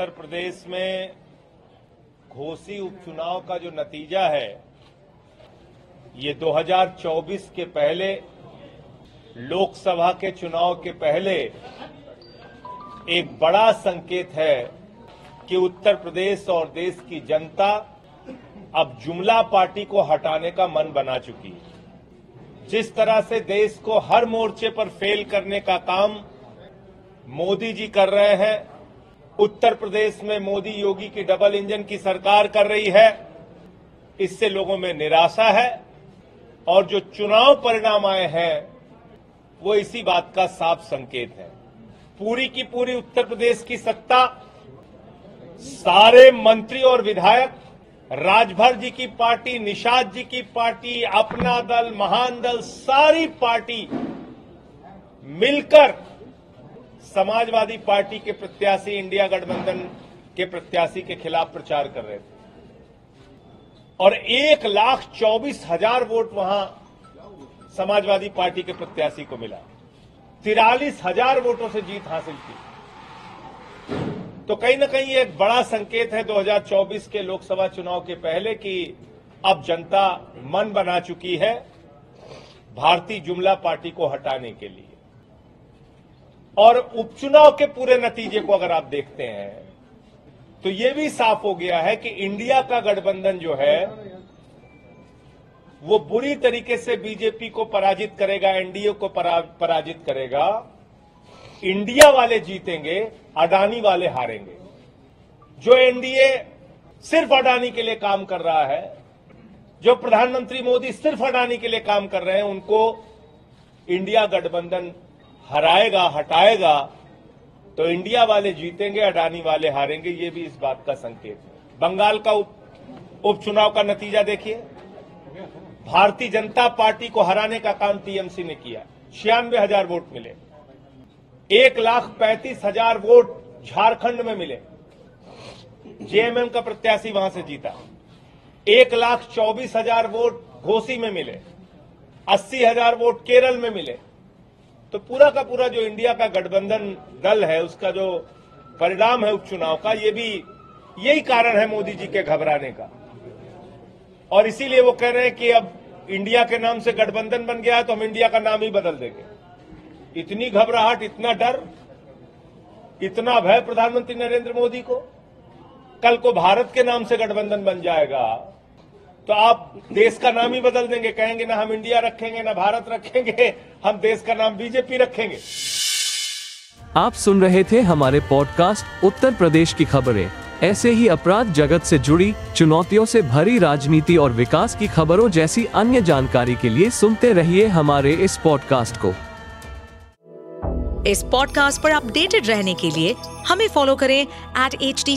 उत्तर प्रदेश में घोसी उपचुनाव का जो नतीजा है, ये 2024 के पहले, लोकसभा के चुनाव के पहले, एक बड़ा संकेत है कि उत्तर प्रदेश और देश की जनता अब जुमला पार्टी को हटाने का मन बना चुकी है। जिस तरह से देश को हर मोर्चे पर फेल करने का काम मोदी जी कर रहे हैं उत्तर प्रदेश में मोदी योगी की डबल इंजन की सरकार कर रही है, इससे लोगों में निराशा है और जो चुनाव परिणाम आए हैं, वो इसी बात का साफ़ संकेत है। पूरी की पूरी उत्तर प्रदेश की सत्ता, सारे मंत्री और विधायक, राजभर जी की पार्टी, निषाद जी की पार्टी, अपना दल, महान दल, सारी पार्टी मिलकर समाजवादी पार्टी के प्रत्याशी इंडिया गठबंधन के प्रत्याशी के खिलाफ प्रचार कर रहे थे। और एक लाख चौबीस हज़ार वोट वहाँ समाजवादी पार्टी के प्रत्याशी को मिला। तिरालीस हज़ार वोटों से जीत हासिल की। तो कहीं ना कहीं एक बड़ा संकेत है 2024 के लोकसभा चुनाव के पहले कि अब जनता मन बना चुकी है भारतीय जुमला पार्टी को हटाने के लिए। और उपचुनाव के पूरे नतीजे को अगर आप देखते हैं तो ये भी साफ़ हो गया है कि इंडिया का गठबंधन जो है वो बुरी तरीके से बीजेपी को पराजित करेगा एनडीए को परा, पराजित करेगा। इंडिया वाले जीतेंगे अडानी वाले हारेंगे। जो एनडीए सिर्फ़ अडानी के लिए काम कर रहा है जो प्रधानमंत्री मोदी सिर्फ़ अडानी के लिए काम कर रहे हैं उनको इंडिया गठबंधन हराएगा, हटाएगा तो इंडिया वाले जीतेंगे, अडानी वाले हारेंगे, ये भी इस बात का संकेत है। बंगाल का उपचुनाव का नतीजा देखिए। भारतीय जनता पार्टी को हराने का काम टीएमसी ने किया। छियानवे हज़ार वोट मिले। एक लाख पैंतीस हज़ार वोट झारखंड में मिले। जेएमएम का प्रत्याशी वहाँ से जीता। एक लाख चौबीस हज़ार वोट घोसी में मिले। अस्सी हज़ार वोट केरल में मिले। तो पूरा का पूरा जो इंडिया का गठबंधन दल है, उसका जो परिणाम है उपचुनाव का, ये भी यही कारण है मोदी जी के घबराने का। और इसीलिए वो कह रहे हैं कि अब इंडिया के नाम से गठबंधन बन गया है तो हम इंडिया का नाम ही बदल देंगे। इतनी घबराहट, इतना डर, इतना भय प्रधानमंत्री नरेंद्र मोदी को, कल को भारत के नाम से गठबंधन बन जाएगा। तो आप देश का नाम ही बदल देंगे। कहेंगे ना हम इंडिया रखेंगे ना भारत रखेंगे हम देश का नाम बीजेपी रखेंगे। आप सुन रहे थे हमारे पॉडकास्ट उत्तर प्रदेश की खबरें। ऐसे ही अपराध जगत से जुड़ी चुनौतियों से भरी राजनीति और विकास की खबरों जैसी अन्य जानकारी के लिए सुनते रहिए हमारे इस पॉडकास्ट को। इस पॉडकास्ट पर अपडेटेड रहने के लिए हमें फॉलो करें एट एच डी